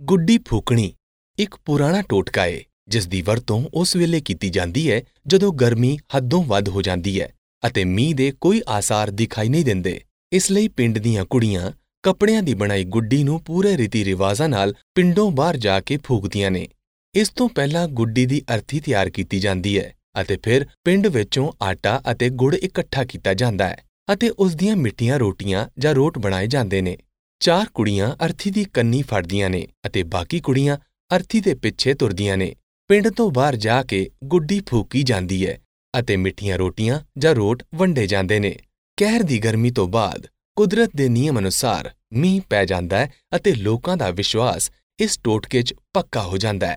ਗੁੱਡੀ ਫੂਕਣੀ ਇੱਕ ਪੁਰਾਣਾ ਟੋਟਕਾ ਹੈ ਜਿਸ ਦੀ ਵਰਤੋਂ ਉਸ ਵੇਲੇ ਕੀਤੀ ਜਾਂਦੀ ਹੈ ਜਦੋਂ ਗਰਮੀ ਹੱਦੋਂ ਵੱਧ ਹੋ ਜਾਂਦੀ ਹੈ ਅਤੇ ਮੀਂਹ ਦੇ ਕੋਈ ਆਸਾਰ ਦਿਖਾਈ ਨਹੀਂ ਦਿੰਦੇ। ਇਸ ਲਈ ਪਿੰਡ ਦੀਆਂ ਕੁੜੀਆਂ ਕੱਪੜਿਆਂ ਦੀ ਬਣਾਈ ਗੁੱਡੀ ਨੂੰ ਪੂਰੇ ਰੀਤੀ ਰਿਵਾਜ਼ਾਂ ਨਾਲ ਪਿੰਡੋਂ ਬਾਹਰ ਜਾ ਕੇ ਫੂਕਦੀਆਂ ਨੇ। ਇਸ ਤੋਂ ਪਹਿਲਾਂ ਗੁੱਡੀ ਦੀ ਅਰਥੀ ਤਿਆਰ ਕੀਤੀ ਜਾਂਦੀ ਹੈ ਅਤੇ ਫਿਰ ਪਿੰਡ ਵਿੱਚੋਂ ਆਟਾ ਅਤੇ ਗੁੜ ਇਕੱਠਾ ਕੀਤਾ ਜਾਂਦਾ ਹੈ ਅਤੇ ਉਸ ਦੀਆਂ ਮਿੱਠੀਆਂ ਰੋਟੀਆਂ ਜਾਂ ਰੋਟ ਬਣਾਏ ਜਾਂਦੇ ਨੇ। ਚਾਰ ਕੁੜੀਆਂ ਅਰਥੀ ਦੀ ਕੰਨੀ ਫੜਦੀਆਂ ਨੇ ਅਤੇ ਬਾਕੀ ਕੁੜੀਆਂ ਅਰਥੀ ਦੇ ਪਿੱਛੇ ਤੁਰਦੀਆਂ ਨੇ। ਪਿੰਡ ਤੋਂ ਬਾਹਰ ਜਾ ਕੇ ਗੁੱਡੀ ਫੂਕੀ ਜਾਂਦੀ ਹੈ ਅਤੇ ਮਿੱਠੀਆਂ ਰੋਟੀਆਂ ਜਾਂ ਰੋਟ ਵੰਡੇ ਜਾਂਦੇ ਨੇ। ਕਹਿਰ ਦੀ ਗਰਮੀ ਤੋਂ ਬਾਅਦ ਕੁਦਰਤ ਦੇ ਨਿਯਮ ਅਨੁਸਾਰ ਮੀਂਹ ਪੈ ਜਾਂਦਾ ਹੈ ਅਤੇ ਲੋਕਾਂ ਦਾ ਵਿਸ਼ਵਾਸ ਇਸ ਟੋਟਕੇ 'ਚ ਪੱਕਾ ਹੋ ਜਾਂਦਾ ਹੈ